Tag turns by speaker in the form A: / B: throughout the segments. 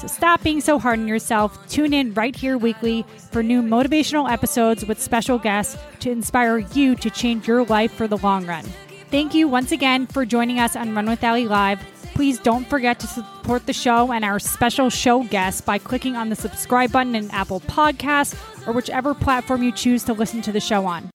A: So stop being so hard on yourself. Tune in right here weekly for new motivational episodes with special guests to inspire you to change your life for the long run. Thank you once again for joining us on Run with Ellie Live. Please don't forget to support the show and our special show guests by clicking on the subscribe button in Apple Podcasts or whichever platform you choose to listen to the show on.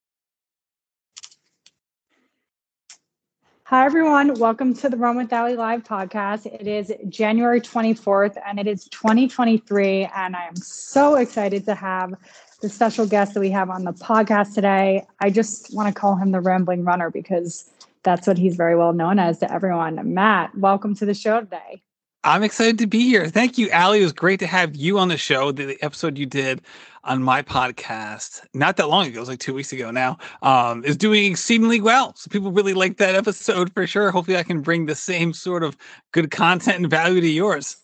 A: Hi, everyone. Welcome to the Run with Ellie Live podcast. It is January 24th and it is 2023. And I am so excited to have the special guest that we have on the podcast today. I just want to call him the Rambling Runner because that's what he's very well known as to everyone. Matt, welcome to the show today.
B: I'm excited to be here. Thank you, Allie. It was great to have you on the show. The, the episode you did on my podcast not that long ago, it was like two weeks ago now, um, is doing exceedingly well. So people really like that episode for sure. Hopefully, I can bring the same sort of good content and value to yours.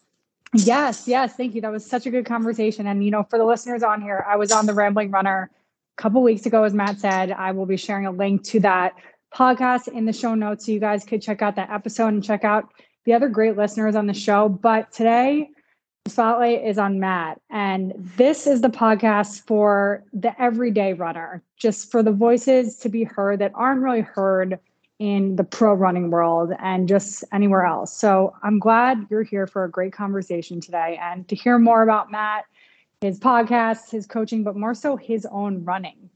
A: Yes, yes, thank you. That was such a good conversation. And you know, for the listeners on here, I was on the Rambling Runner a couple weeks ago, as Matt said. I will be sharing a link to that podcast in the show notes, so you guys could check out that episode and check out the other great listeners on the show. But today, spotlight is on Matt. And this is the podcast for the everyday runner, just for the voices to be heard that aren't really heard in the pro running world and just anywhere else. So I'm glad you're here for a great conversation today and to hear more about Matt, his podcast, his coaching, but more so his own running.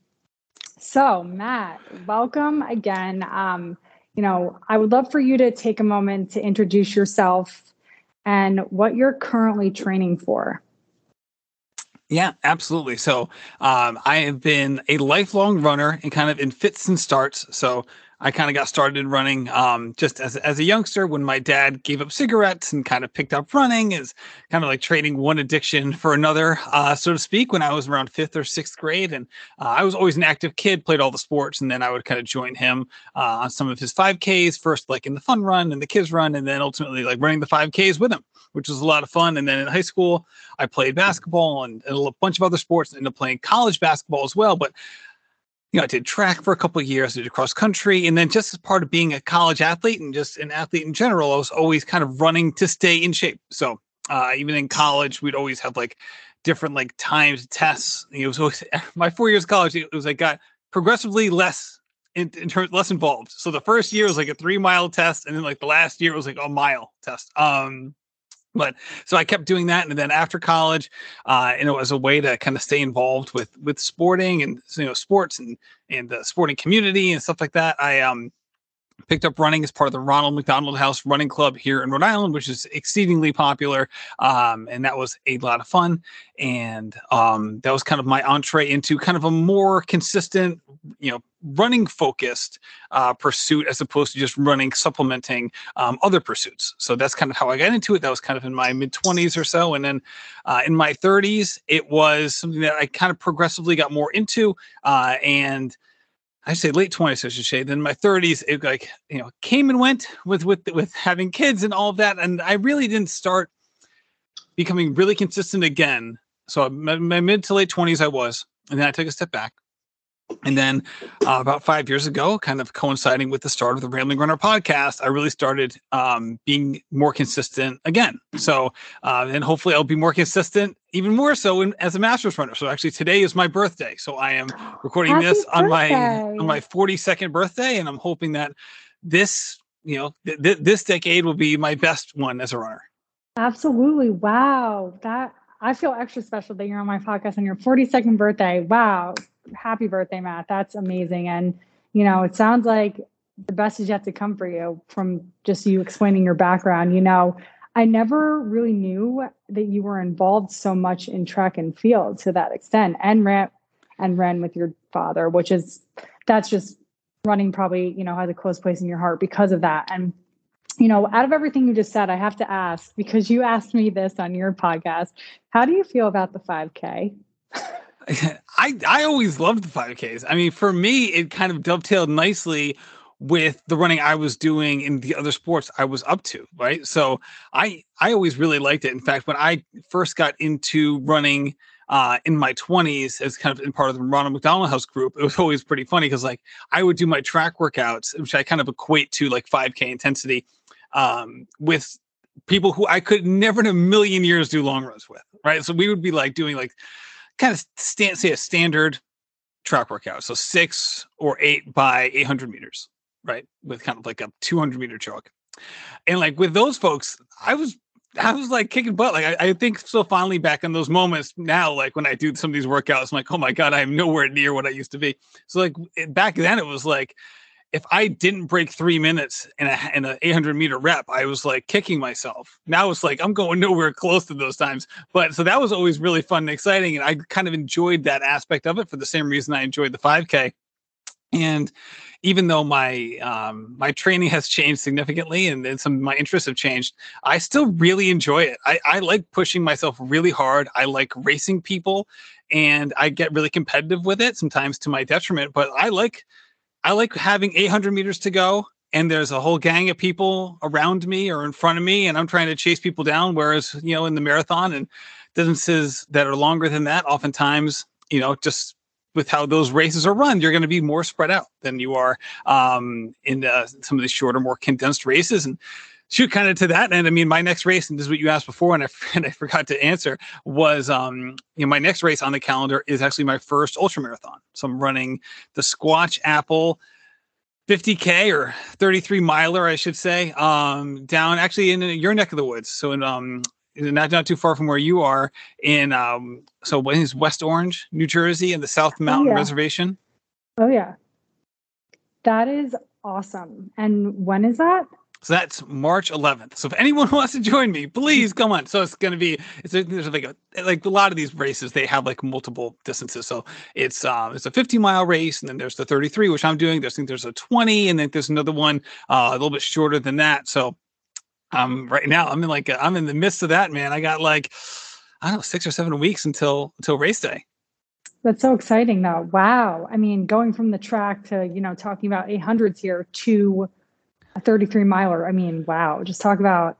A: So, Matt, welcome again. Um, you know, I would love for you to take a moment to introduce yourself and what you're currently training for.
B: Yeah, absolutely. So um, I have been a lifelong runner and kind of in fits and starts. So I kind of got started in running um, just as, as a youngster when my dad gave up cigarettes and kind of picked up running is kind of like trading one addiction for another, uh, so to speak, when I was around fifth or sixth grade. And uh, I was always an active kid, played all the sports, and then I would kind of join him uh, on some of his 5Ks, first like in the fun run and the kids run, and then ultimately like running the 5Ks with him, which was a lot of fun. And then in high school, I played basketball and, and a bunch of other sports, and ended up playing college basketball as well. But you know, I did track for a couple of years, I did cross country, and then just as part of being a college athlete and just an athlete in general, I was always kind of running to stay in shape. So uh, even in college, we'd always have like different like times tests. It was always my four years of college. It was like got progressively less in, in terms less involved. So the first year was like a three mile test, and then like the last year was like a mile test. Um, but so I kept doing that, and then after college, uh, and it was a way to kind of stay involved with with sporting and you know sports and and the sporting community and stuff like that. I um picked up running as part of the Ronald McDonald House Running Club here in Rhode Island, which is exceedingly popular. Um, and that was a lot of fun. And um, that was kind of my entree into kind of a more consistent, you know, running focused uh, pursuit as opposed to just running, supplementing um, other pursuits. So that's kind of how I got into it. That was kind of in my mid 20s or so. And then uh, in my 30s, it was something that I kind of progressively got more into. Uh, and I say late twenties, I should say. Then my thirties, it like you know came and went with with with having kids and all of that, and I really didn't start becoming really consistent again. So my, my mid to late twenties, I was, and then I took a step back, and then uh, about five years ago, kind of coinciding with the start of the Rambling Runner podcast, I really started um, being more consistent again. So, uh, and hopefully I'll be more consistent even more so in, as a masters runner. So actually today is my birthday. So I am recording
A: Happy
B: this
A: birthday.
B: on my on my 42nd birthday, and I'm hoping that this you know th- th- this decade will be my best one as a runner.
A: Absolutely. Wow. That I feel extra special that you're on my podcast on your 42nd birthday. Wow. Happy birthday, Matt. That's amazing. And, you know, it sounds like the best is yet to come for you from just you explaining your background. You know, I never really knew that you were involved so much in track and field to that extent and ran and ran with your father, which is that's just running probably, you know, has a close place in your heart because of that. And you know, out of everything you just said, I have to ask because you asked me this on your podcast. How do you feel about the 5K?
B: I I always loved the 5Ks. I mean, for me, it kind of dovetailed nicely with the running I was doing in the other sports I was up to, right? So I I always really liked it. In fact, when I first got into running uh, in my 20s as kind of in part of the Ronald McDonald House group, it was always pretty funny because like I would do my track workouts, which I kind of equate to like 5K intensity, um, with people who I could never in a million years do long runs with, right? So we would be like doing like kind of stand, say a standard track workout, so six or eight by 800 meters, right? With kind of like a 200 meter jog. And like with those folks, I was I was like kicking butt. Like I, I, think so finally back in those moments now, like when I do some of these workouts, I'm like, oh my God, I am nowhere near what I used to be. So like back then it was like if I didn't break three minutes in a in an 800 meter rep, I was like kicking myself. Now it's like I'm going nowhere close to those times. But so that was always really fun and exciting, and I kind of enjoyed that aspect of it for the same reason I enjoyed the 5K. And even though my um, my training has changed significantly and, and some my interests have changed, I still really enjoy it. I, I like pushing myself really hard. I like racing people, and I get really competitive with it sometimes to my detriment. But I like I like having 800 meters to go and there's a whole gang of people around me or in front of me and I'm trying to chase people down. Whereas, you know, in the marathon and distances that are longer than that, oftentimes, you know, just with how those races are run, you're going to be more spread out than you are um, in uh, some of the shorter, more condensed races. And shoot kind of to that end i mean my next race and this is what you asked before and i, and I forgot to answer was um you know my next race on the calendar is actually my first ultra marathon. So i'm running the squatch apple 50k or 33 miler i should say um down actually in your neck of the woods. So in um not not too far from where you are in um so what is west orange new jersey in the south oh, mountain oh, yeah. reservation?
A: Oh yeah. That is awesome. And when is that
B: so that's March 11th. So if anyone wants to join me, please come on. So it's going to be it's there's like a like a lot of these races they have like multiple distances. So it's um it's a 50 mile race and then there's the 33 which I'm doing. There's I think there's a 20 and then there's another one uh, a little bit shorter than that. So um right now I'm in like I'm in the midst of that, man. I got like I don't know 6 or 7 weeks until until race day.
A: That's so exciting though. Wow. I mean, going from the track to, you know, talking about 800s here to a 33 miler. I mean, wow, just talk about,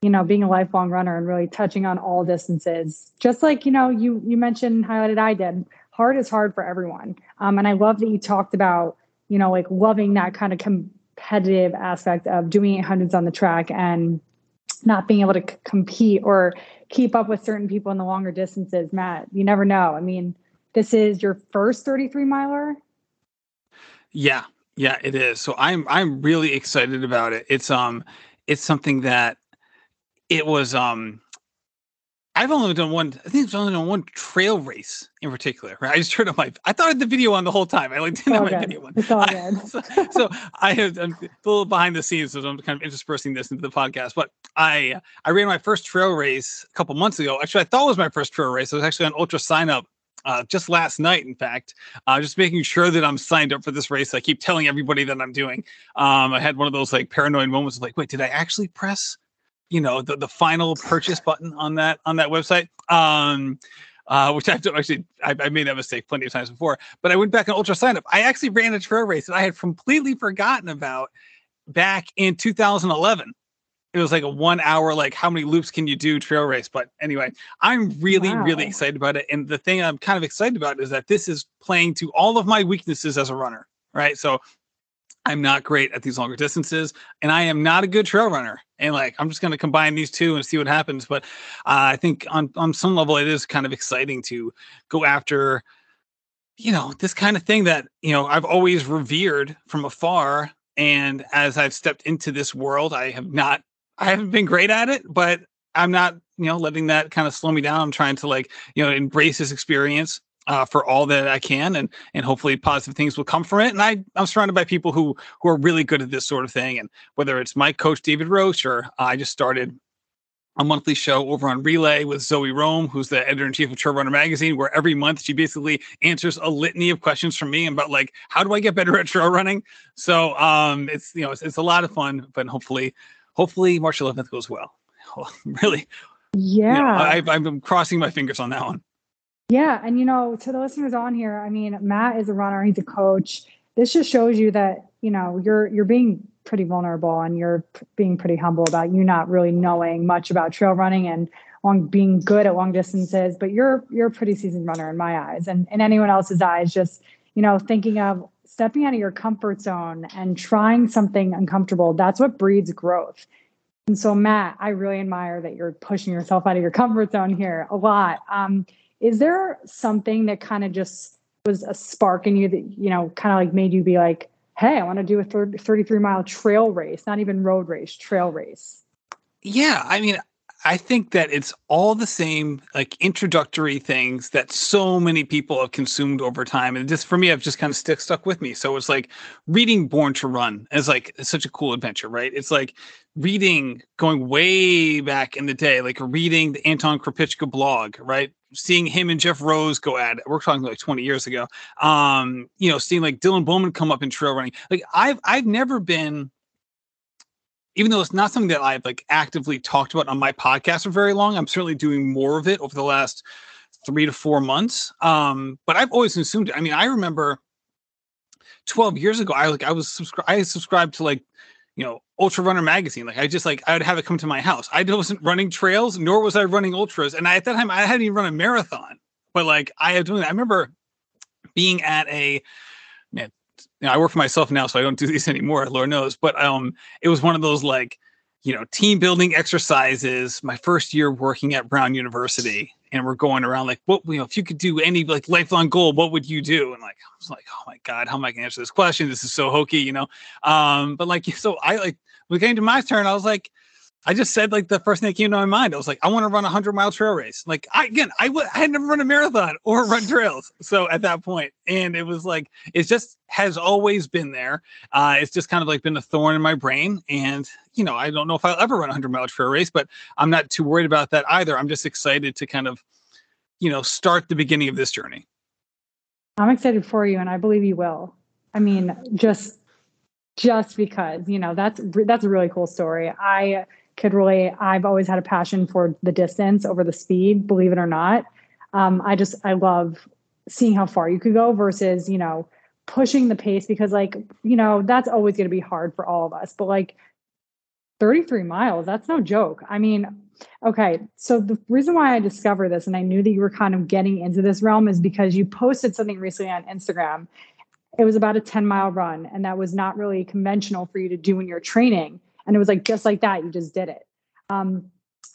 A: you know, being a lifelong runner and really touching on all distances. Just like, you know, you you mentioned highlighted I did. Hard is hard for everyone. Um, and I love that you talked about, you know, like loving that kind of competitive aspect of doing 800s on the track and not being able to c- compete or keep up with certain people in the longer distances. Matt, you never know. I mean, this is your first 33 miler.
B: Yeah, yeah, it is. So I'm I'm really excited about it. It's um it's something that it was um I've only done one. I think I've only done one trail race in particular. Right? I just turned on my. I thought I had the video on the whole time. I like didn't have my good. video on.
A: It's all I, good.
B: so, so, I have I'm a little behind the scenes, so I'm kind of interspersing this into the podcast. But I I ran my first trail race a couple months ago. Actually, I thought it was my first trail race. I was actually on UltraSignup uh, just last night, in fact, uh, just making sure that I'm signed up for this race. I keep telling everybody that I'm doing. Um, I had one of those like paranoid moments of like, wait, did I actually press, you know, the, the final purchase button on that on that website? Um, uh, which I've actually I, I, made that mistake plenty of times before. But I went back and UltraSignup. I actually ran a trail race that I had completely forgotten about back in 2011 it was like a one hour like how many loops can you do trail race? But anyway i'm really wow. really excited about it. And the thing i'm kind of excited about is that this is playing to all of my weaknesses as a runner right? So i'm not great at these longer distances and i am not a good trail runner. And like i'm just going to combine these two and see what happens. But uh, i think on on some level it is kind of exciting to go after you know this kind of thing that you know i've always revered from afar. And as I've stepped into this world, I have not I haven't been great at it, but I'm not, you know, letting that kind of slow me down. I'm trying to like, you know, embrace this experience. uh, for all that I can, and and hopefully positive things will come from it. And I I'm surrounded by people who who are really good at this sort of thing, and whether it's my coach David Roche or I just started a monthly show over on Relay with Zoe Rom, who's the editor in chief of Trail Runner magazine, where every month she basically answers a litany of questions from me about like how do I get better at trail running. So um, it's you know it's, it's a lot of fun, but hopefully hopefully March 11th goes well. really,
A: yeah, you
B: know, I, I'm crossing my fingers on that one.
A: Yeah. And, you know, to the listeners on here, I mean, Matt is a runner, he's a coach. This just shows you that, you know, you're, you're being pretty vulnerable and you're p- being pretty humble about you not really knowing much about trail running and long being good at long distances, but you're, you're a pretty seasoned runner in my eyes and in anyone else's eyes, just, you know, thinking of stepping out of your comfort zone and trying something uncomfortable. That's what breeds growth. And so, Matt, I really admire that you're pushing yourself out of your comfort zone here a lot. Um, is there something that kind of just was a spark in you that, you know, kind of like made you be like, hey, I want to do a 30, 33 mile trail race, not even road race, trail race?
B: Yeah. I mean, I think that it's all the same like introductory things that so many people have consumed over time. And just for me, I've just kind of stick stuck with me. So it's like reading Born to Run is like such a cool adventure, right? It's like reading going way back in the day, like reading the Anton Krupicka blog, right? Seeing him and Geoff Roes go at it. We're talking like 20 years ago. Um, you know, seeing like Dylan Bowman come up in trail running. Like I've I've never been even though it's not something that I've like actively talked about on my podcast for very long, I'm certainly doing more of it over the last three to four months. Um, but I've always consumed it. I mean, I remember 12 years ago, I like I was subscribed I subscribed to like, you know, Ultra Runner magazine. Like I just like I would have it come to my house. I wasn't running trails, nor was I running ultras. And I, at that time I hadn't even run a marathon. But like I had doing that. I remember being at a man, you know, I work for myself now, so I don't do these anymore, Lord knows. But um, it was one of those like, you know, team building exercises. My first year working at Brown University, and we're going around like, what you know, if you could do any like lifelong goal, what would you do? And like, I was like, oh my god, how am I going to answer this question? This is so hokey, you know. Um, but like, so I like when it came to my turn, I was like, I just said like the first thing that came to my mind. I was like, I want to run a hundred mile trail race. Like I again, I w- I had never run a marathon or run trails. So at that point, and it was like it just has always been there. Uh, it's just kind of like been a thorn in my brain. And you know, I don't know if I'll ever run a hundred mile trail race, but I'm not too worried about that either. I'm just excited to kind of, you know, start the beginning of this journey.
A: I'm excited for you, and I believe you will. I mean, just just because you know that's that's a really cool story. I could really i've always had a passion for the distance over the speed believe it or not. Um, i just i love seeing how far you could go versus you know pushing the pace because like you know that's always going to be hard for all of us but like 33 miles that's no joke. I mean okay so the reason why i discovered this and i knew that you were kind of getting into this realm is because you posted something recently on instagram. It was about a 10 mile run and that was not really conventional for you to do in your training and it was like, just like that, you just did it. Um,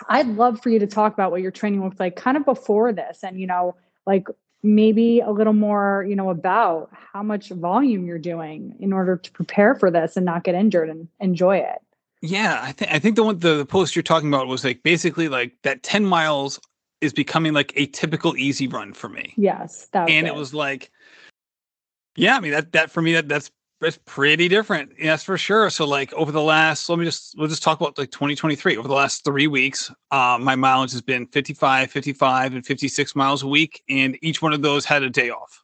A: I'd love for you to talk about what your training looked like kind of before this and, you know, like maybe a little more, you know, about how much volume you're doing in order to prepare for this and not get injured and enjoy it.
B: Yeah, I think I think the one the, the post you're talking about was like basically like that 10 miles is becoming like a typical easy run for me.
A: Yes.
B: and it. it was like yeah, I mean that that for me that that's it's pretty different. Yes, for sure. So like over the last, let me just, we'll just talk about like 2023. Over the last three weeks, uh, my mileage has been 55, 55, and 56 miles a week. And each one of those had a day off.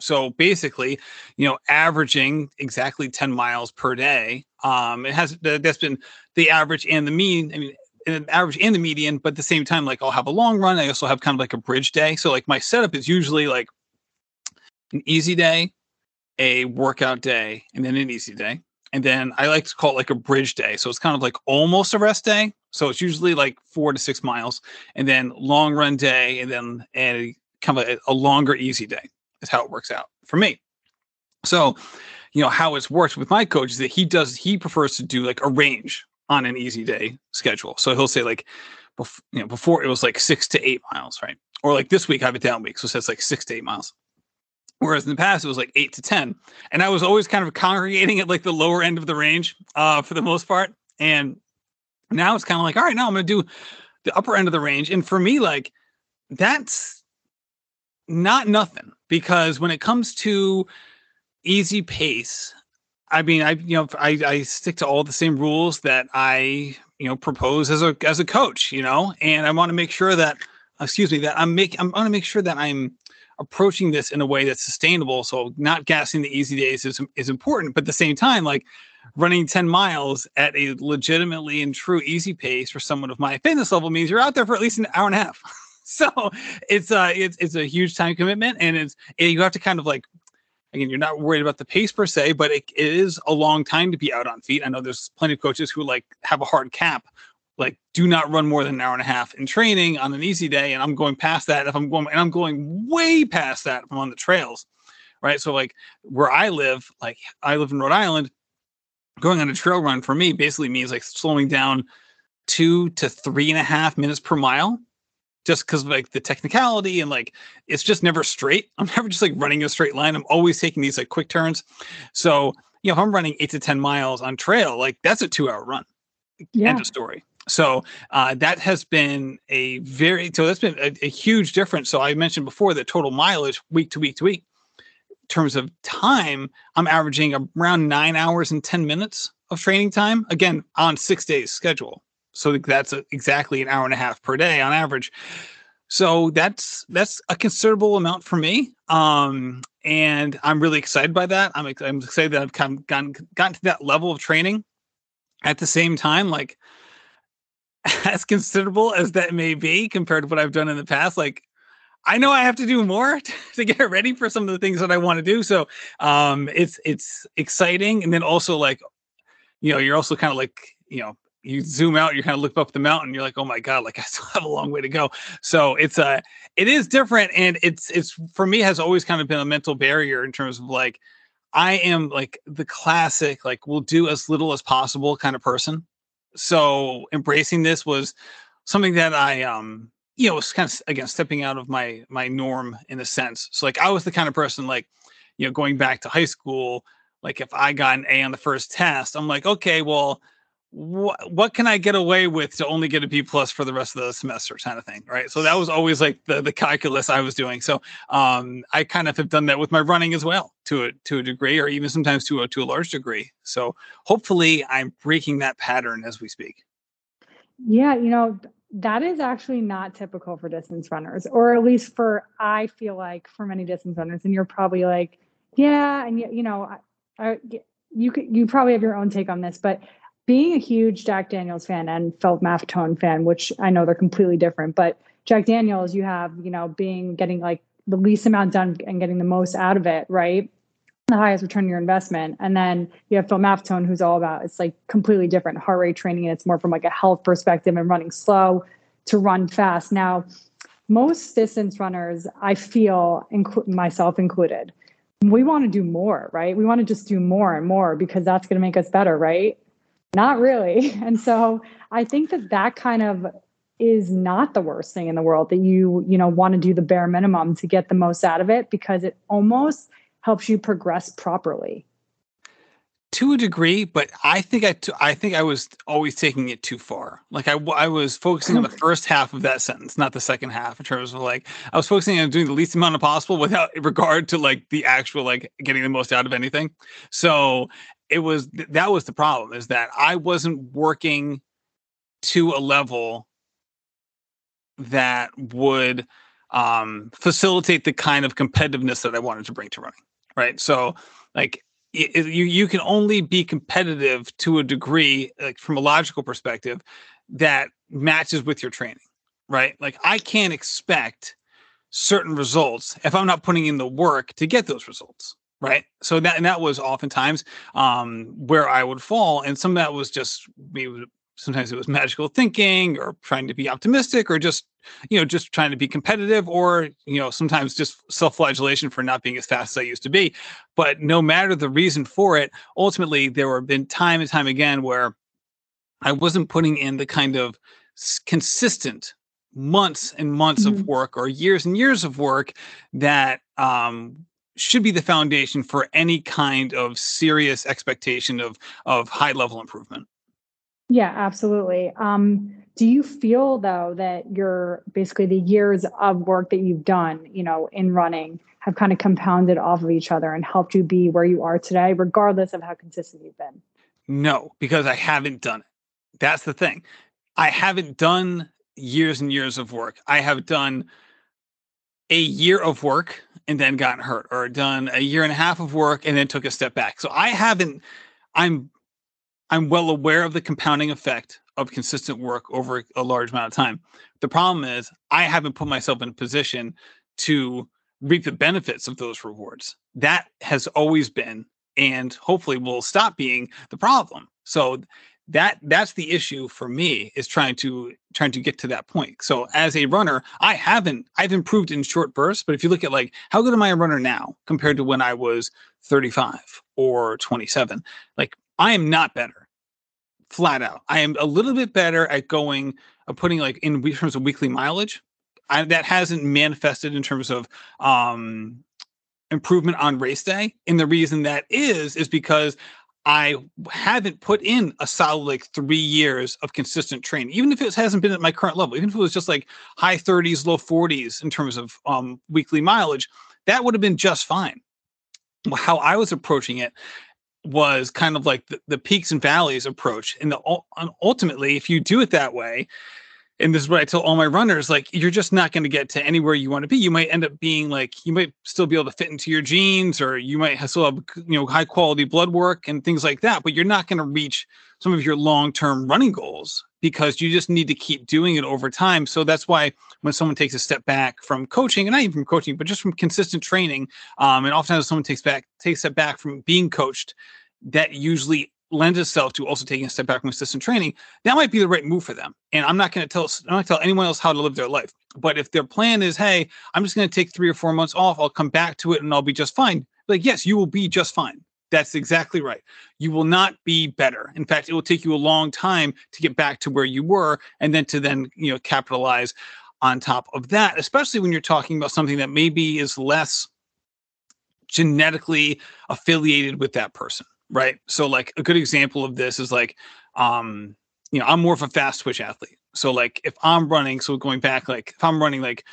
B: So basically, you know, averaging exactly 10 miles per day. Um, it has, that's been the average and the mean. I mean, an average and the median, but at the same time, like I'll have a long run. I also have kind of like a bridge day. So like my setup is usually like an easy day, a workout day and then an easy day. And then I like to call it like a bridge day. So it's kind of like almost a rest day. So it's usually like four to six miles, and then long run day, and then a kind of a, a longer easy day is how it works out for me. So, you know, how it's worked with my coach is that he does he prefers to do like a range on an easy day schedule. So he'll say like, bef- you know, before it was like six to eight miles, right? Or like this week I have a down week, so it says like six to eight miles. Whereas in the past it was like eight to ten, and I was always kind of congregating at like the lower end of the range uh, for the most part. And now it's kind of like, all right, now I'm going to do the upper end of the range. And for me, like that's not nothing because when it comes to easy pace, I mean, I you know I, I stick to all the same rules that I you know propose as a as a coach, you know, and I want to make sure that excuse me that I'm making I'm going to make sure that I'm approaching this in a way that's sustainable. So not gassing the easy days is is important, but at the same time, like running 10 miles at a legitimately and true easy pace for someone of my fitness level means you're out there for at least an hour and a half. so it's uh it's it's a huge time commitment and it's and you have to kind of like again you're not worried about the pace per se but it, it is a long time to be out on feet i know there's plenty of coaches who like have a hard cap like do not run more than an hour and a half in training on an easy day and i'm going past that if i'm going and i'm going way past that if i'm on the trails right so like where i live like i live in rhode island going on a trail run for me basically means like slowing down two to three and a half minutes per mile just because like the technicality and like it's just never straight. I'm never just like running a straight line. I'm always taking these like quick turns. So, you know, if I'm running eight to 10 miles on trail, like that's a two hour run. Yeah. End of story. So uh, that has been a very, so that's been a, a huge difference. So I mentioned before the total mileage week to week to week. In terms of time, I'm averaging around nine hours and 10 minutes of training time, again, on six days schedule. So that's a, exactly an hour and a half per day on average. So that's that's a considerable amount for me. Um, and I'm really excited by that. I'm, I'm excited that I've of gotten, gotten to that level of training. At the same time, like as considerable as that may be compared to what I've done in the past, like I know I have to do more to, get ready for some of the things that I want to do. So um, it's it's exciting, and then also like you know you're also kind of like you know you zoom out, you kind of look up the mountain, you're like, oh my god, like I still have a long way to go. So it's a, uh, it is different, and it's it's for me has always kind of been a mental barrier in terms of like, I am like the classic like we'll do as little as possible kind of person. So embracing this was something that I um you know was kind of again stepping out of my my norm in a sense. So like I was the kind of person like you know going back to high school like if I got an A on the first test, I'm like, okay, well, what what can I get away with to only get a B plus for the rest of the semester kind of thing, right? So that was always like the the calculus I was doing. So um, I kind of have done that with my running as well to a to a degree, or even sometimes to a to a large degree. So hopefully I'm breaking that pattern as we speak.
A: Yeah, you know that is actually not typical for distance runners, or at least for I feel like for many distance runners. And you're probably like, yeah, and you, you know, I, I, you could you probably have your own take on this, but being a huge Jack Daniels fan and Philip Maffetone fan, which I know they're completely different, but Jack Daniels, you have, you know, being getting like the least amount done and getting the most out of it, right? The highest return on your investment. And then you have Phil Maffetone, who's all about it's like completely different heart rate training. And it's more from like a health perspective and running slow to run fast. Now, most distance runners, I feel, inc- myself included, we want to do more, right? We want to just do more and more because that's going to make us better, right? Not really. And so I think that that kind of is not the worst thing in the world that you, you know, want to do the bare minimum to get the most out of it because it almost helps you progress properly.
B: To a degree, but I think I, t- I think I was always taking it too far. Like I, I was focusing on the first half of that sentence, not the second half. In terms of like, I was focusing on doing the least amount of possible without regard to like the actual like getting the most out of anything. So it was that was the problem is that I wasn't working to a level that would um, facilitate the kind of competitiveness that I wanted to bring to running. Right. So, like, it, you you can only be competitive to a degree, like from a logical perspective, that matches with your training. Right. Like, I can't expect certain results if I'm not putting in the work to get those results right so that and that was oftentimes um where i would fall and some of that was just me sometimes it was magical thinking or trying to be optimistic or just you know just trying to be competitive or you know sometimes just self-flagellation for not being as fast as i used to be but no matter the reason for it ultimately there have been time and time again where i wasn't putting in the kind of consistent months and months mm-hmm. of work or years and years of work that um, should be the foundation for any kind of serious expectation of of high level improvement.
A: Yeah, absolutely. Um, do you feel though that your basically the years of work that you've done, you know, in running have kind of compounded off of each other and helped you be where you are today, regardless of how consistent you've been?
B: No, because I haven't done it. That's the thing. I haven't done years and years of work. I have done a year of work and then gotten hurt, or done a year and a half of work and then took a step back. So I haven't. I'm I'm well aware of the compounding effect of consistent work over a large amount of time. The problem is I haven't put myself in a position to reap the benefits of those rewards. That has always been and hopefully will stop being the problem. So that that's the issue for me is trying to trying to get to that point. So as a runner, I haven't I've improved in short bursts, but if you look at like how good am I a runner now compared to when I was 35 or 27, like I am not better. Flat out. I am a little bit better at going uh, putting like in terms of weekly mileage. I, that hasn't manifested in terms of um improvement on race day. And the reason that is, is because I haven't put in a solid like three years of consistent training, even if it hasn't been at my current level, even if it was just like high 30s, low 40s in terms of um, weekly mileage, that would have been just fine. How I was approaching it was kind of like the, the peaks and valleys approach. And the ultimately, if you do it that way, and this is what I tell all my runners, like you're just not going to get to anywhere you want to be. You might end up being like you might still be able to fit into your jeans, or you might have still have you know high quality blood work and things like that, but you're not going to reach some of your long term running goals because you just need to keep doing it over time. So that's why when someone takes a step back from coaching, and not even from coaching, but just from consistent training, um, and oftentimes someone takes back takes a step back from being coached, that usually lends itself to also taking a step back from assistant training, that might be the right move for them. And I'm not going to tell I'm not tell anyone else how to live their life. But if their plan is, hey, I'm just going to take three or four months off, I'll come back to it and I'll be just fine. Like, yes, you will be just fine. That's exactly right. You will not be better. In fact, it will take you a long time to get back to where you were and then to then, you know, capitalize on top of that, especially when you're talking about something that maybe is less genetically affiliated with that person right? So like a good example of this is like um you know, I'm more of a fast twitch athlete. So like if I'm running, so going back like if I'm running like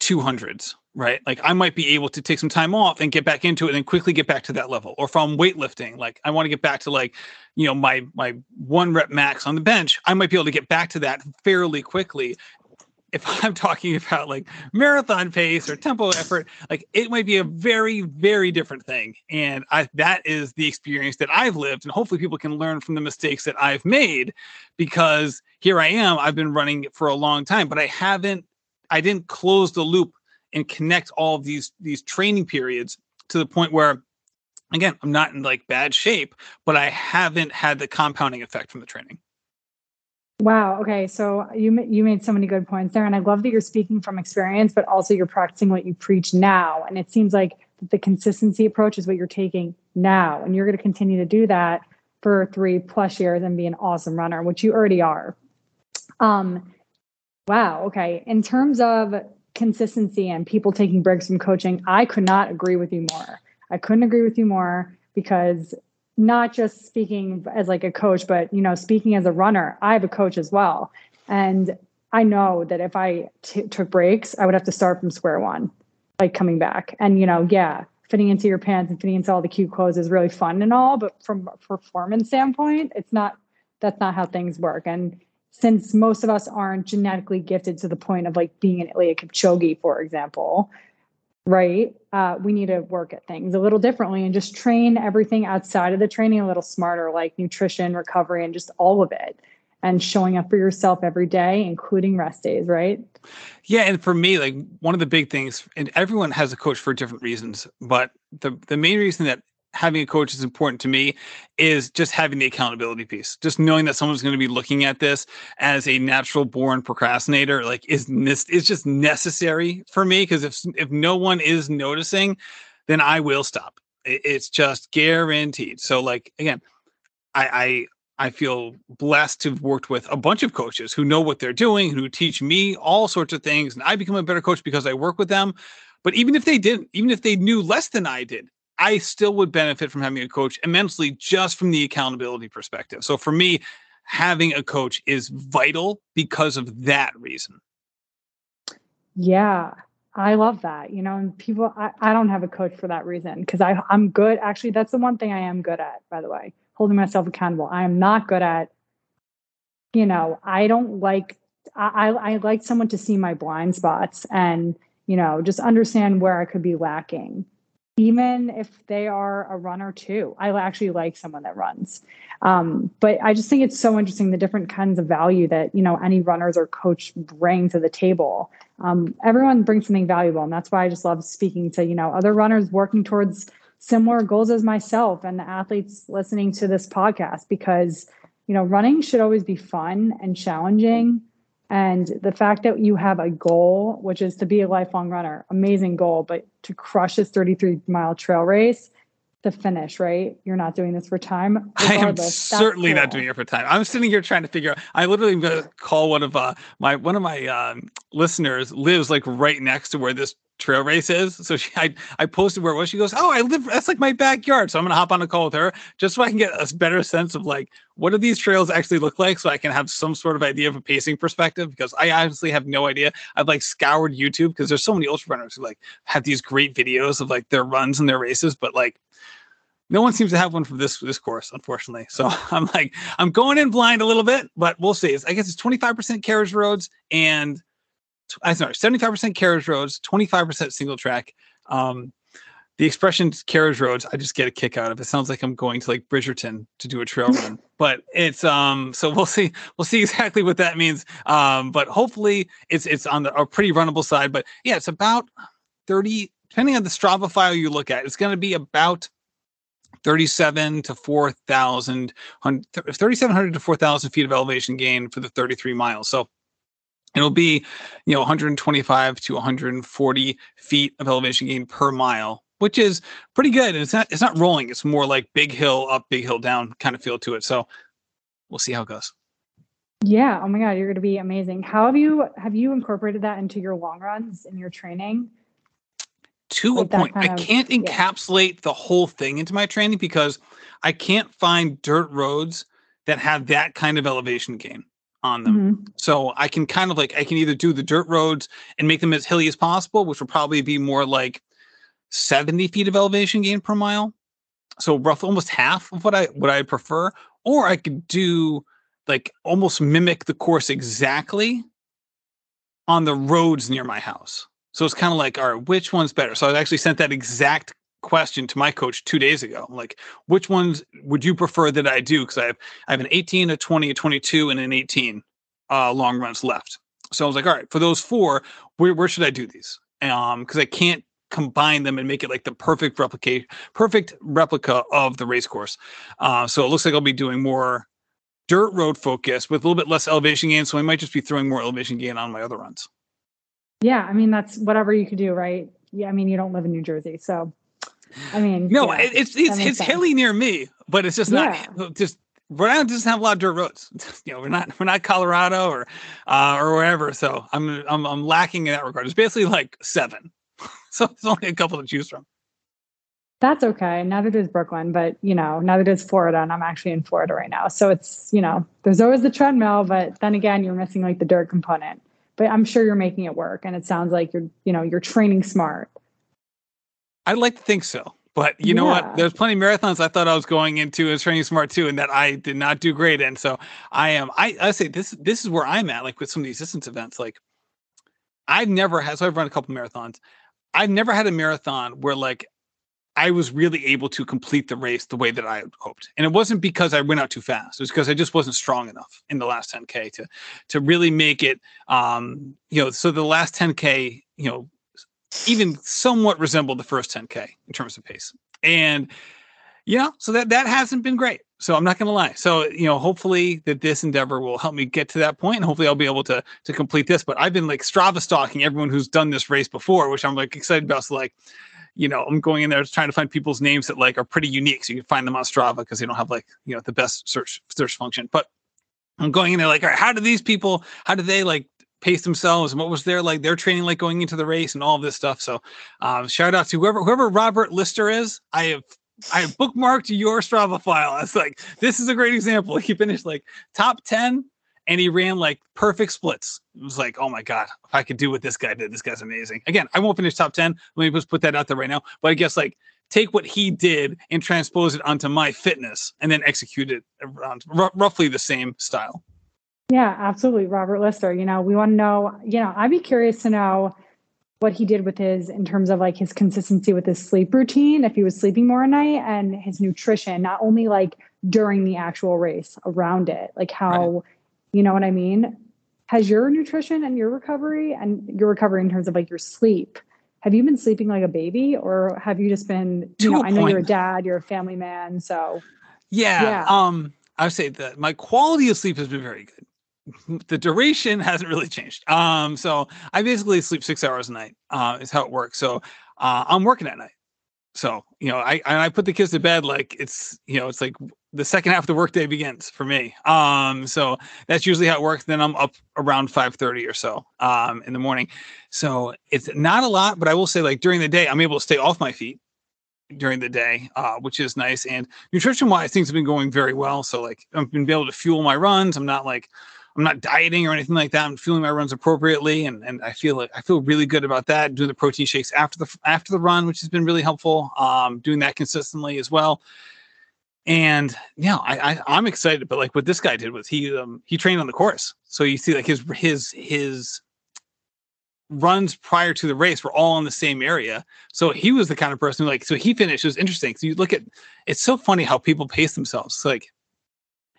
B: 200s, right? Like I might be able to take some time off and get back into it and quickly get back to that level. Or if I'm weightlifting, like I want to get back to like, you know, my my one rep max on the bench, I might be able to get back to that fairly quickly if I'm talking about like marathon pace or tempo effort, like it might be a very, very different thing. And I, that is the experience that I've lived. And hopefully people can learn from the mistakes that I've made because here I am. I've been running for a long time, but I haven't, I didn't close the loop and connect all of these, these training periods to the point where again, I'm not in like bad shape, but I haven't had the compounding effect from the training.
A: Wow. Okay. So you you made so many good points there, and I love that you're speaking from experience, but also you're practicing what you preach now. And it seems like the consistency approach is what you're taking now, and you're going to continue to do that for three plus years and be an awesome runner, which you already are. Um. Wow. Okay. In terms of consistency and people taking breaks from coaching, I could not agree with you more. I couldn't agree with you more because not just speaking as like a coach, but you know, speaking as a runner, I have a coach as well. And I know that if I t- took breaks, I would have to start from square one, like coming back. And you know, yeah, fitting into your pants and fitting into all the cute clothes is really fun and all, but from a performance standpoint, it's not. That's not how things work. And since most of us aren't genetically gifted to the point of like being an Eliud Kipchoge, for example, right? Uh, we need to work at things a little differently and just train everything outside of the training a little smarter, like nutrition, recovery, and just all of it. And showing up for yourself every day, including rest days, right?
B: Yeah, and for me, like one of the big things, and everyone has a coach for different reasons, but the the main reason that having a coach is important to me is just having the accountability piece. Just knowing that someone's going to be looking at this as a natural born procrastinator like is this is just necessary for me because if if no one is noticing then i will stop. It's just guaranteed. So like again i i I feel blessed to have worked with a bunch of coaches who know what they're doing, who teach me all sorts of things, and I become a better coach because I work with them. But even if they didn't, even if they knew less than I did, I still would benefit from having a coach immensely just from the accountability perspective. So for me, having a coach is vital because of that reason.
A: Yeah, I love that. You know, and people, I, I don't have a coach for that reason because I I'm good. Actually, that's the one thing I am good at. By the way, holding myself accountable. I am not good at. You know, I don't like. I I like someone to see my blind spots and you know just understand where I could be lacking even if they are a runner too. I actually like someone that runs. Um, but I just think it's so interesting the different kinds of value that you know any runners or coach bring to the table. Um, everyone brings something valuable, and that's why I just love speaking to you know other runners working towards similar goals as myself and the athletes listening to this podcast because you know running should always be fun and challenging and the fact that you have a goal, which is to be a lifelong runner, amazing goal, but to crush this 33 mile trail race to finish, right? You're not doing this for time.
B: I am certainly cool. not doing it for time. I'm sitting here trying to figure out. I literally call one of uh, my one of my um, listeners lives like right next to where this trail race is. So she, I, I posted where it was. She goes, "Oh, I live. That's like my backyard." So I'm gonna hop on a call with her just so I can get a better sense of like what do these trails actually look like, so I can have some sort of idea of a pacing perspective. Because I honestly have no idea. I've like scoured YouTube because there's so many ultra runners who like have these great videos of like their runs and their races, but like no one seems to have one for this this course, unfortunately. So I'm like, I'm going in blind a little bit, but we'll see. It's, I guess it's 25% carriage roads and I'm sorry, 75% carriage roads, 25% single track. Um, the expression carriage roads, I just get a kick out of. It sounds like I'm going to like Bridgerton to do a trail run, but it's um. So we'll see. We'll see exactly what that means. Um, but hopefully it's it's on the a pretty runnable side. But yeah, it's about 30, depending on the Strava file you look at, it's going to be about 37 to 4,000, 3,700 to 4,000 feet of elevation gain for the 33 miles. So It'll be, you know, 125 to 140 feet of elevation gain per mile, which is pretty good. And it's not it's not rolling. It's more like big hill up, big hill down kind of feel to it. So we'll see how it goes.
A: Yeah. Oh my God, you're going to be amazing. How have you have you incorporated that into your long runs in your training?
B: To like a point, I can't encapsulate yeah. the whole thing into my training because I can't find dirt roads that have that kind of elevation gain on them. Mm-hmm. So I can kind of like I can either do the dirt roads and make them as hilly as possible, which would probably be more like 70 feet of elevation gain per mile. So rough almost half of what I what I prefer. Or I could do like almost mimic the course exactly on the roads near my house. So it's kind of like, all right, which one's better? So I actually sent that exact question to my coach two days ago. Like, which ones would you prefer that I do? Because I have I have an 18, a 20, a 22, and an 18 uh, long runs left. So I was like, all right, for those four, where, where should I do these? Um, because I can't combine them and make it like the perfect replica, perfect replica of the race course. Uh, so it looks like I'll be doing more dirt road focus with a little bit less elevation gain. So I might just be throwing more elevation gain on my other runs.
A: Yeah, I mean that's whatever you could do, right? Yeah, I mean you don't live in New Jersey, so I mean,
B: no, yeah, it's it's it's hilly near me, but it's just yeah. not just Rhode Island doesn't have a lot of dirt roads. you know, we're not we're not Colorado or uh, or wherever. So I'm I'm I'm lacking in that regard. It's basically like seven, so it's only a couple to choose from.
A: That's okay. Neither does Brooklyn, but you know, neither does Florida, and I'm actually in Florida right now. So it's you know, there's always the treadmill, but then again, you're missing like the dirt component. But I'm sure you're making it work, and it sounds like you're you know you're training smart.
B: I'd like to think so. But you know what? There's plenty of marathons I thought I was going into as training smart too, and that I did not do great in. So I am. I I say this this is where I'm at. Like with some of these distance events, like I've never had. So I've run a couple marathons. I've never had a marathon where like I was really able to complete the race the way that I hoped. And it wasn't because I went out too fast. It was because I just wasn't strong enough in the last 10K to to really make it um, you know, so the last 10K, you know, even somewhat resembled the first 10K in terms of pace. And yeah, so that that hasn't been great. So I'm not going to lie. So you know, hopefully that this endeavor will help me get to that point, and hopefully I'll be able to to complete this. But I've been like Strava stalking everyone who's done this race before, which I'm like excited about. So like, you know, I'm going in there trying to find people's names that like are pretty unique, so you can find them on Strava because they don't have like you know the best search search function. But I'm going in there like, all right, how do these people? How do they like pace themselves and what was their like their training like going into the race and all of this stuff. So um, shout out to whoever whoever Robert Lister is. I have I bookmarked your Strava file. I was like, this is a great example. He finished like top 10 and he ran like perfect splits. It was like, oh my God, if I could do what this guy did, this guy's amazing. Again, I won't finish top 10. Let me just put that out there right now. But I guess like take what he did and transpose it onto my fitness and then execute it around r- roughly the same style.
A: Yeah, absolutely. Robert Lister, you know, we want to know, you know, I'd be curious to know what he did with his in terms of like his consistency with his sleep routine if he was sleeping more at night and his nutrition not only like during the actual race around it like how right. you know what i mean has your nutrition and your recovery and your recovery in terms of like your sleep have you been sleeping like a baby or have you just been you to know i know point. you're a dad you're a family man so
B: yeah, yeah. um i would say that my quality of sleep has been very good the duration hasn't really changed. Um, so I basically sleep six hours a night. Uh, is how it works. So uh, I'm working at night. So you know, I I put the kids to bed like it's you know it's like the second half of the workday begins for me. Um, so that's usually how it works. Then I'm up around five thirty or so um, in the morning. So it's not a lot, but I will say like during the day I'm able to stay off my feet during the day, uh, which is nice. And nutrition wise, things have been going very well. So like I've been able to fuel my runs. I'm not like I'm not dieting or anything like that. I'm fueling my runs appropriately, and and I feel like I feel really good about that. Doing the protein shakes after the after the run, which has been really helpful. Um, doing that consistently as well. And yeah, I, I am excited. But like what this guy did was he um he trained on the course, so you see like his his his runs prior to the race were all in the same area. So he was the kind of person who like so he finished. It was interesting. So you look at it's so funny how people pace themselves. So like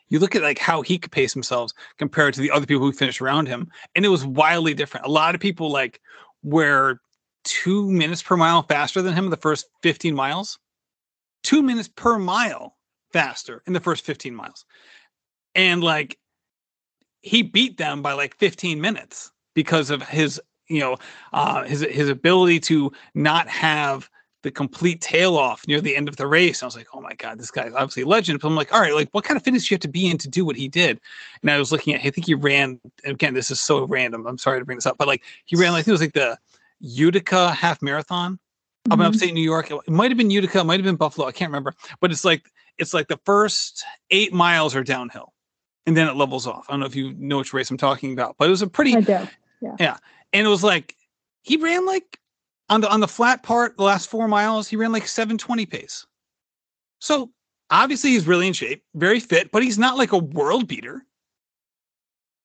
B: you look at like how he could pace himself compared to the other people who finished around him, and it was wildly different. A lot of people like were two minutes per mile faster than him in the first 15 miles, two minutes per mile faster in the first 15 miles. And like he beat them by like 15 minutes because of his, you know, uh, his his ability to not have the complete tail off near the end of the race. I was like, oh my God, this guy's obviously a legend. But I'm like, all right, like what kind of fitness do you have to be in to do what he did? And I was looking at, I think he ran, again, this is so random. I'm sorry to bring this up, but like he ran, like, it was like the Utica half marathon mm-hmm. up in upstate New York. It might have been Utica, it might have been Buffalo. I can't remember, but it's like, it's like the first eight miles are downhill and then it levels off. I don't know if you know which race I'm talking about, but it was a pretty,
A: yeah.
B: yeah. And it was like, he ran like on the on the flat part, the last four miles, he ran like 720 pace. So obviously he's really in shape, very fit, but he's not like a world beater.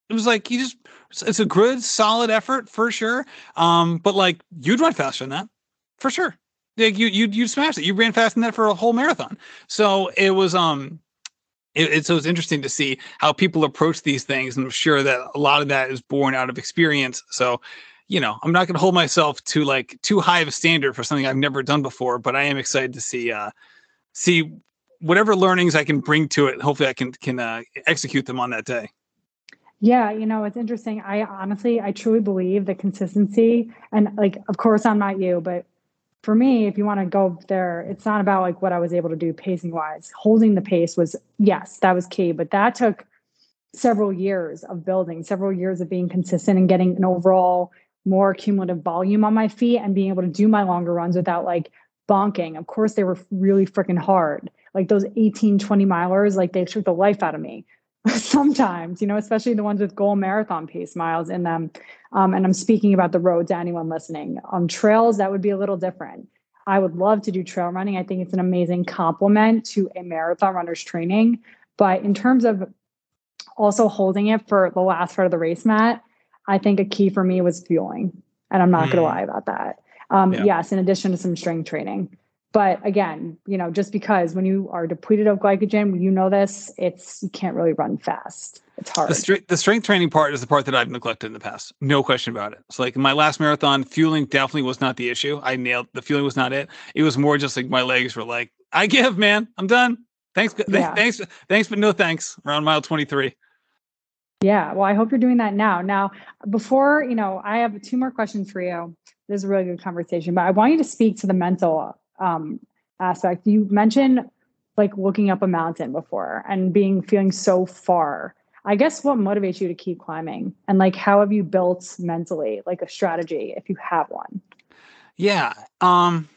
B: It was like he just it's a good, solid effort for sure. Um, but like you'd run faster than that, for sure. Like you you you smashed it. You ran faster than that for a whole marathon. So it was um it, it's so it's interesting to see how people approach these things, and I'm sure that a lot of that is born out of experience. So you know, I'm not going to hold myself to like too high of a standard for something I've never done before, but I am excited to see uh see whatever learnings I can bring to it. Hopefully I can can uh, execute them on that day.
A: Yeah, you know, it's interesting. I honestly, I truly believe the consistency and like of course I'm not you, but for me, if you want to go there, it's not about like what I was able to do pacing wise. Holding the pace was yes, that was key, but that took several years of building, several years of being consistent and getting an overall more cumulative volume on my feet and being able to do my longer runs without like bonking. Of course, they were really freaking hard. Like those 18, 20 milers, like they took the life out of me sometimes, you know, especially the ones with goal marathon pace miles in them. Um, and I'm speaking about the road to anyone listening. On trails, that would be a little different. I would love to do trail running. I think it's an amazing complement to a marathon runner's training. But in terms of also holding it for the last part of the race, Matt, I think a key for me was fueling. And I'm not mm. going to lie about that. Um, yeah. Yes, in addition to some strength training. But again, you know, just because when you are depleted of glycogen, you know this, it's you can't really run fast. It's hard.
B: The, strength, the strength training part is the part that I've neglected in the past. No question about it. So like in my last marathon, fueling definitely was not the issue. I nailed the fueling was not it. It was more just like my legs were like, I give, man. I'm done. Thanks. Yeah. Thanks. Thanks, but no thanks. Around mile 23.
A: Yeah, well, I hope you're doing that now. Now, before, you know, I have two more questions for you. This is a really good conversation, but I want you to speak to the mental um, aspect. You mentioned like looking up a mountain before and being feeling so far. I guess what motivates you to keep climbing and like how have you built mentally like a strategy if you have one?
B: Yeah. Um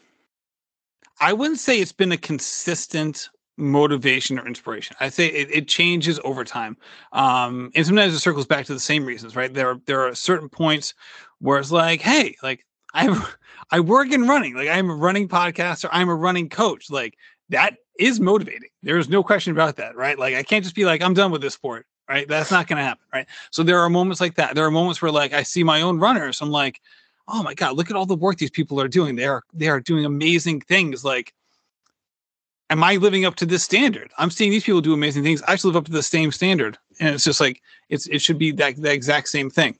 B: I wouldn't say it's been a consistent motivation or inspiration. I say it, it changes over time, um, and sometimes it circles back to the same reasons. Right there, are, there are certain points where it's like, hey, like I I work in running, like I'm a running podcaster, I'm a running coach, like that is motivating. There's no question about that, right? Like I can't just be like I'm done with this sport, right? That's not going to happen, right? So there are moments like that. There are moments where like I see my own runners, I'm like, oh my god, look at all the work these people are doing. They are they are doing amazing things, like am I living up to this standard? I'm seeing these people do amazing things. I should live up to the same standard. And it's just like it's it should be that the exact same thing.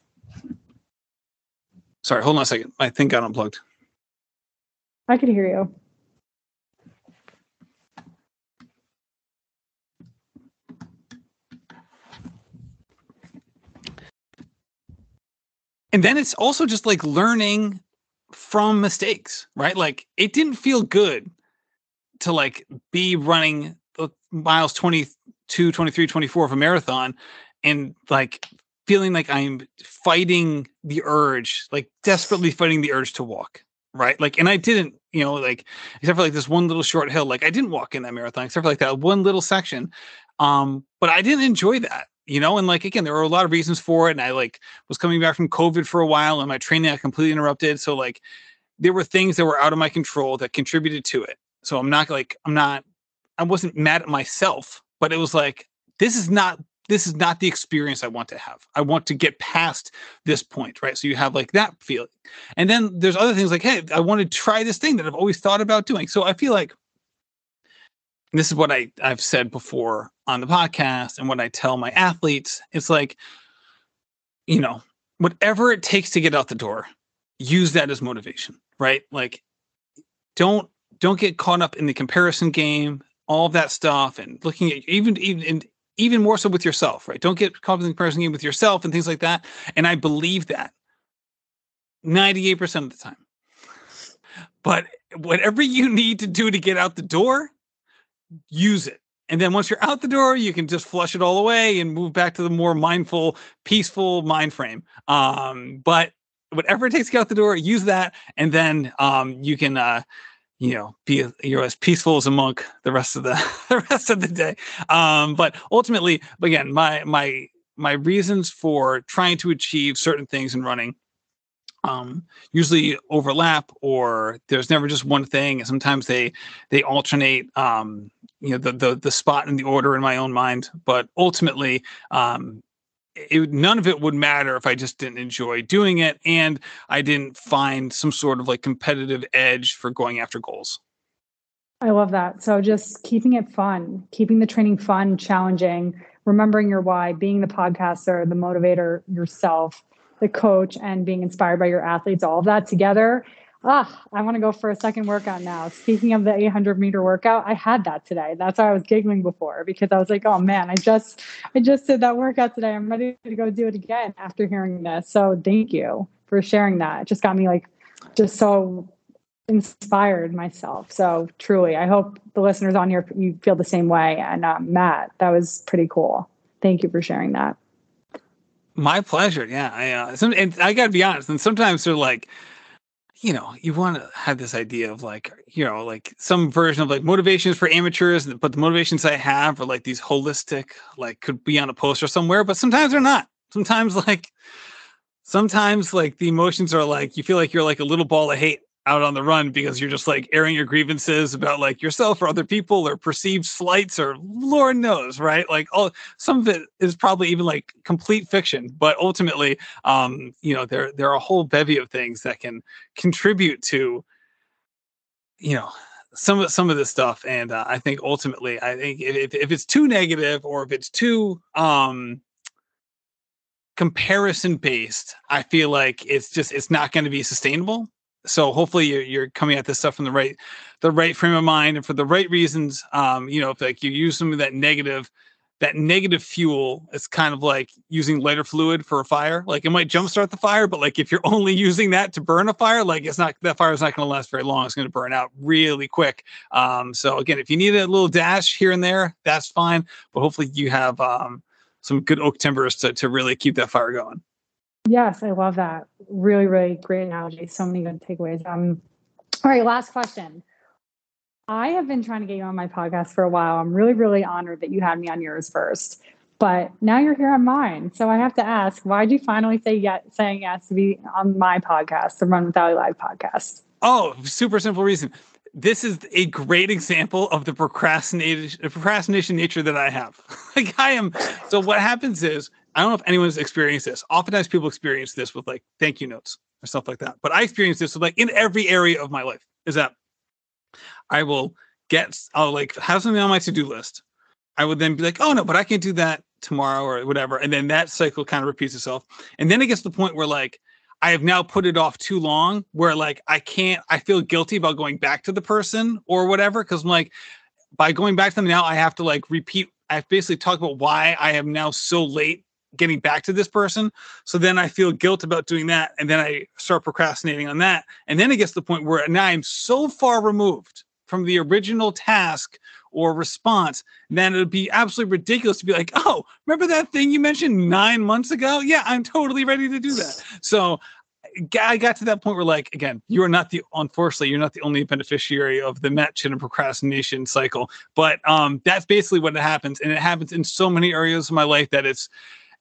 B: Sorry, hold on a second. My thing got unplugged.
A: I could hear you.
B: And then it's also just like learning from mistakes, right? Like it didn't feel good to like be running miles 22 23 24 of a marathon and like feeling like i'm fighting the urge like desperately fighting the urge to walk right? Like and i didn't you know like except for like this one little short hill like i didn't walk in that marathon except for like that one little section um but i didn't enjoy that you know? And like again there were a lot of reasons for it and i like was coming back from covid for a while and my training got completely interrupted. So like there were things that were out of my control that contributed to it so I'm not like I'm not I wasn't mad at myself, but it was like this is not this is not the experience I want to have. I want to get past this point, right? So you have like that feeling. And then there's other things like, hey, I want to try this thing that I've always thought about doing. So I feel like this is what I, I've said before on the podcast and what I tell my athletes. It's like, you know, whatever it takes to get out the door, use that as motivation, right? Like, don't don't get caught up in the comparison game, all of that stuff, and looking at even even and even more so with yourself, right? Don't get caught up in the comparison game with yourself and things like that. And I believe that 98% of the time. But whatever you need to do to get out the door, use it. And then once you're out the door, you can just flush it all away and move back to the more mindful, peaceful mind frame. Um, but whatever it takes to get out the door, use that, and then um, you can uh, you know be you're as peaceful as a monk the rest of the the rest of the day. Um but ultimately again my my my reasons for trying to achieve certain things in running um usually overlap or there's never just one thing. And sometimes they they alternate um you know the the the spot and the order in my own mind. But ultimately um it, none of it would matter if I just didn't enjoy doing it and I didn't find some sort of like competitive edge for going after goals.
A: I love that. So just keeping it fun, keeping the training fun, challenging, remembering your why, being the podcaster, the motivator yourself, the coach, and being inspired by your athletes, all of that together ah, I want to go for a second workout now. Speaking of the 800 meter workout, I had that today. That's why I was giggling before because I was like, oh man, I just, I just did that workout today. I'm ready to go do it again after hearing this. So thank you for sharing that. It just got me like, just so inspired myself. So truly, I hope the listeners on here, you feel the same way. And um, Matt, that was pretty cool. Thank you for sharing that.
B: My pleasure. Yeah. I, uh, some, and I gotta be honest. And sometimes they're like, you know, you want to have this idea of like, you know, like some version of like motivations for amateurs, but the motivations I have are like these holistic, like could be on a poster somewhere, but sometimes they're not. Sometimes like, sometimes like the emotions are like, you feel like you're like a little ball of hate out on the run because you're just like airing your grievances about like yourself or other people or perceived slights or lord knows right? Like all some of it is probably even like complete fiction but ultimately um you know there there are a whole bevy of things that can contribute to you know some of some of this stuff. And uh, i think ultimately i think if, if it's too negative or if it's too um comparison based i feel like it's just it's not going to be sustainable so hopefully you're, you're coming at this stuff from the right the right frame of mind and for the right reasons um you know if like you use some of that negative that negative fuel is kind of like using lighter fluid for a fire like it might jumpstart the fire but like if you're only using that to burn a fire like it's not that fire is not going to last very long. It's going to burn out really quick. Um so again if you need a little dash here and there that's fine but hopefully you have um some good oak timbers to, to really keep that fire going
A: Yes, I love that. Really, really great analogy. So many good takeaways. Um, all right, last question. I have been trying to get you on my podcast for a while. I'm really, really honored that you had me on yours first. But now you're here on mine. So I have to ask, why did you finally say yes, saying yes to be on my podcast, the Run with Allie Live podcast?
B: Oh, super simple reason. This is a great example of the procrastination, procrastination nature that I have. like I am. So what happens is, I don't know if anyone's experienced this. Oftentimes people experience this with like thank you notes or stuff like that. But I experience this with like in every area of my life. Is that I will get, I'll like have something on my to do list. I would then be like, oh no, but I can't do that tomorrow or whatever. And then that cycle kind of repeats itself. And then it gets to the point where like I have now put it off too long where like I can't, I feel guilty about going back to the person or whatever. Cause I'm like, by going back to them now, I have to like repeat, I basically talk about why I am now so late getting back to this person. So then I feel guilt about doing that. And then I start procrastinating on that. And then it gets to the point where now I'm so far removed from the original task or response, then it would be absolutely ridiculous to be like, oh, remember that thing you mentioned nine months ago? Yeah, I'm totally ready to do that. So I got to that point where, like, again, you are not the, unfortunately, you're not the only beneficiary of the match and procrastination cycle. But um, that's basically what it happens. And it happens in so many areas of my life that it's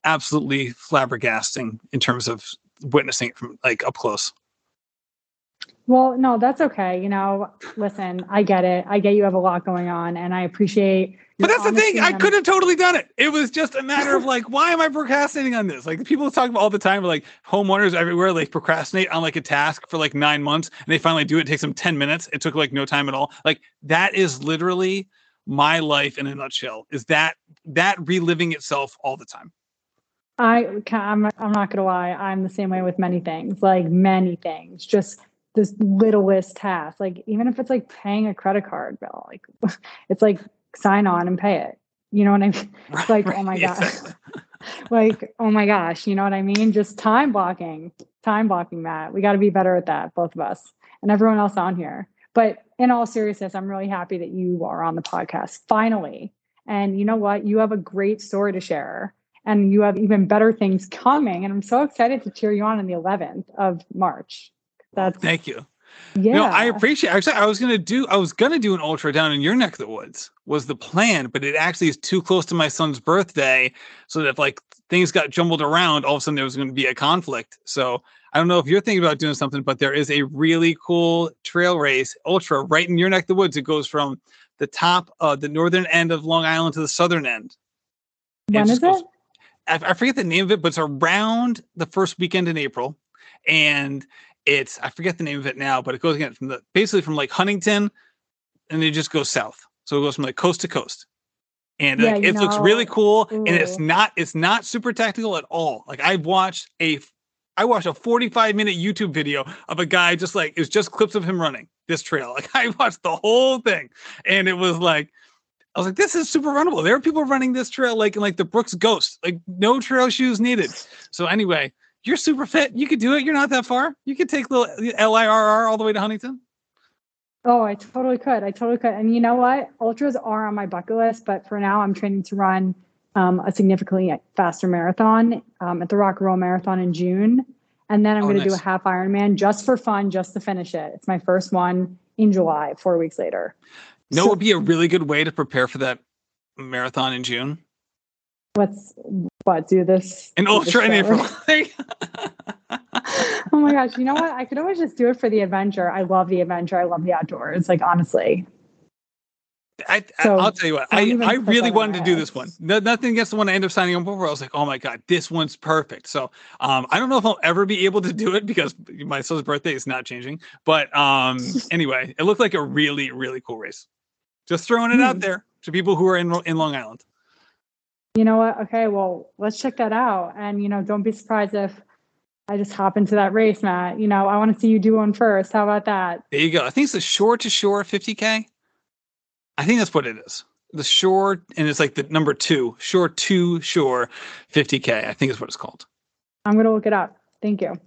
B: absolutely flabbergasting in terms of witnessing it from like up close.
A: Well, no, that's okay. You know, listen, I get it. I get you have a lot going on, and I appreciate.
B: But that's the thing. I could have totally done it. It was just a matter of like, why am I procrastinating on this? Like people talk about all the time, like homeowners everywhere, like procrastinate on like a task for like nine months, and they finally do it. It takes them ten minutes. It took like no time at all. Like that is literally my life in a nutshell. Is that that reliving itself all the time?
A: I I'm I'm not gonna lie. I'm the same way with many things, like many things. Just this littlest task. Like even if it's like paying a credit card bill, like it's like sign on and pay it. You know what I mean? It's like, oh my gosh. like, oh my gosh, you know what I mean? Just time blocking, time blocking that. We got to be better at that, both of us and everyone else on here. But in all seriousness, I'm really happy that you are on the podcast finally. And you know what? You have a great story to share and you have even better things coming. And I'm so excited to cheer you on on the 11th of March. That's
B: thank you.
A: Yeah,
B: no, I appreciate. Actually, I was gonna do. I was gonna do an ultra down in your neck of the woods. Was the plan, but it actually is too close to my son's birthday, so that if like things got jumbled around, all of a sudden there was going to be a conflict. So I don't know if you're thinking about doing something, but there is a really cool trail race ultra right in your neck of the woods. It goes from the top, of the northern end of Long Island to the southern end.
A: When is it?
B: I, I forget the name of it, but it's around the first weekend in April, and it's I forget the name of it now, but it goes again from the basically from like Huntington, and it just goes south. So it goes from like coast to coast, and yeah, like, it looks really cool. Ooh. And it's not it's not super technical at all. Like I've watched a I watched a 45 minute YouTube video of a guy just like it's just clips of him running this trail. Like I watched the whole thing, and it was like. I was like, this is super runnable. There are people running this trail like in like the Brooks Ghost, like no trail shoes needed. So anyway, you're super fit. You could do it. You're not that far. You could take the LIRR all the way to Huntington.
A: Oh, I totally could. I totally could. And you know what? Ultras are on my bucket list, but for now, I'm training to run um, a significantly faster marathon um, at the Rock and Roll Marathon in June. And then I'm oh, going to do a half Ironman just for fun, just to finish it. It's my first one in July, four weeks later.
B: No, so, would be a really good way to prepare for that marathon in June?
A: What's what do this
B: an ultra in April.
A: oh my gosh! You know what? I could always just do it for the adventure. I love the adventure. I love the outdoors. Like honestly.
B: I, so, I'll tell you what, I, I really wanted to do this one. No, nothing against the one I ended up signing up for. I was like, oh my God, this one's perfect. So um, I don't know if I'll ever be able to do it because my son's birthday is not changing. But um, anyway, it looked like a really, really cool race. Just throwing it out hmm. there to people who are in, in Long Island
A: you know what? Okay, well, let's check that out. And, you know, don't be surprised if I just hop into that race, Matt. You know, I want to see you do one first. How about that?
B: There you go. I think it's the shore to shore 50K. I think that's what it is. The shore, and it's like the number two, shore to shore 50K. I think is what it's called.
A: I'm going to look it up. Thank you.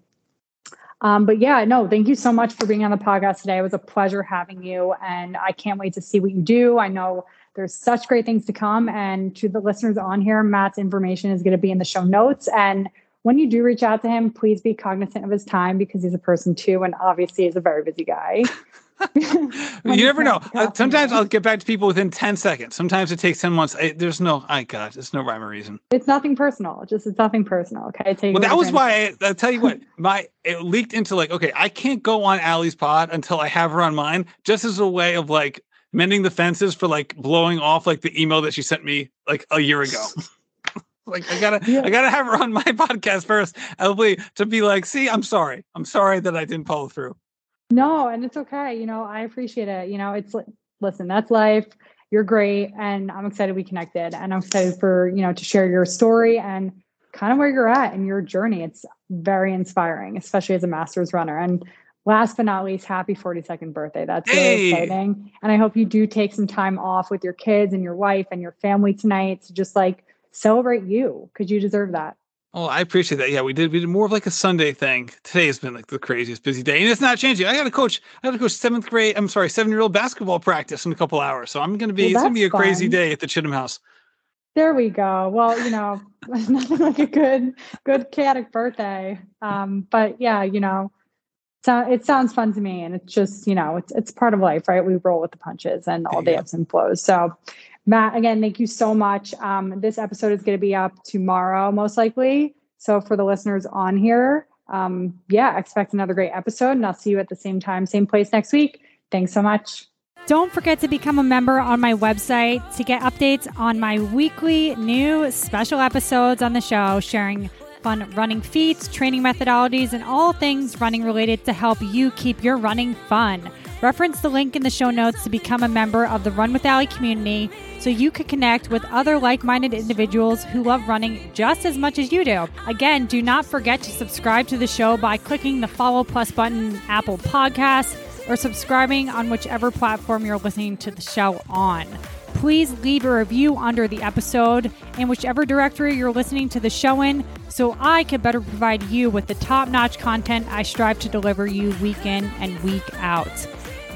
A: Um, but yeah, no, thank you so much for being on the podcast today. It was a pleasure having you, and I can't wait to see what you do. I know there's such great things to come. And to the listeners on here, Matt's information is going to be in the show notes. And when you do reach out to him, please be cognizant of his time because he's a person too, and obviously he's a very busy guy.
B: you never know. Uh, sometimes I'll get back to people within 10 seconds. Sometimes it takes 10 months. I, there's no, I God, there's no rhyme or reason.
C: It's nothing personal. Just, it's nothing personal. Okay.
B: Take well, that was why I, I'll tell you what, my, it leaked into like, okay, I can't go on Allie's pod until I have her on mine, just as a way of like mending the fences for like blowing off like the email that she sent me like a year ago. like I gotta yeah. I gotta have her on my podcast first, Hopefully to be like, see, I'm sorry. I'm sorry that I didn't follow through.
C: No, and it's okay. You know, I appreciate it. You know, it's listen, that's life. You're great. And I'm excited we connected. And I'm excited for, you know, to share your story and kind of where you're at in your journey. It's very inspiring, especially as a master's runner. And last but not least, happy 42nd birthday. That's really exciting. And I hope you do take some time off with your kids and your wife and your family tonight to just like celebrate you because you deserve that.
B: Oh, I appreciate that. Yeah, we did. We did more of like a Sunday thing. Today has been like the craziest busy day, and it's not changing. I got to coach. I got to coach seventh grade. I'm sorry, seven year old basketball practice in a couple hours. So I'm going to be. Well, it's going to be a fun. crazy day at the Chittum House.
C: There we go. Well, you know, nothing like a good, good chaotic birthday. Um, but yeah, you know, so it sounds fun to me, and it's just you know, it's it's part of life, right? We roll with the punches and all the ebbs and flows. So Matt, again, thank you so much. Um, this episode is going to be up tomorrow, most likely. So for the listeners on here, um, yeah, expect another great episode, and I'll see you at the same time, same place next week. Thanks so much.
A: Don't forget to become a member on my website to get updates on my weekly new special episodes on the show, sharing fun running feats, training methodologies, and all things running related to help you keep your running fun. Reference the link in the show notes to become a member of the Run with Allie community so you can connect with other like minded individuals who love running just as much as you do. Again, do not forget to subscribe to the show by clicking the follow plus button Apple Podcasts or subscribing on whichever platform you're listening to the show on. Please leave a review under the episode in whichever directory you're listening to the show in so I can better provide you with the top notch content I strive to deliver you week in and week out.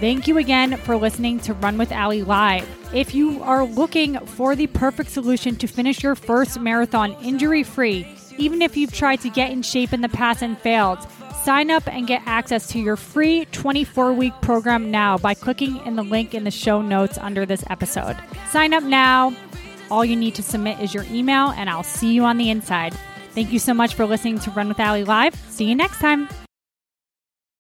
A: Thank you again for listening to Run with Allie Live. If you are looking for the perfect solution to finish your first marathon injury free, even if you've tried to get in shape in the past and failed, sign up and get access to your free 24 week program now by clicking in the link in the show notes under this episode. Sign up now. All you need to submit is your email, and I'll see you on the inside. Thank you so much for listening to Run with Allie Live. See you next time.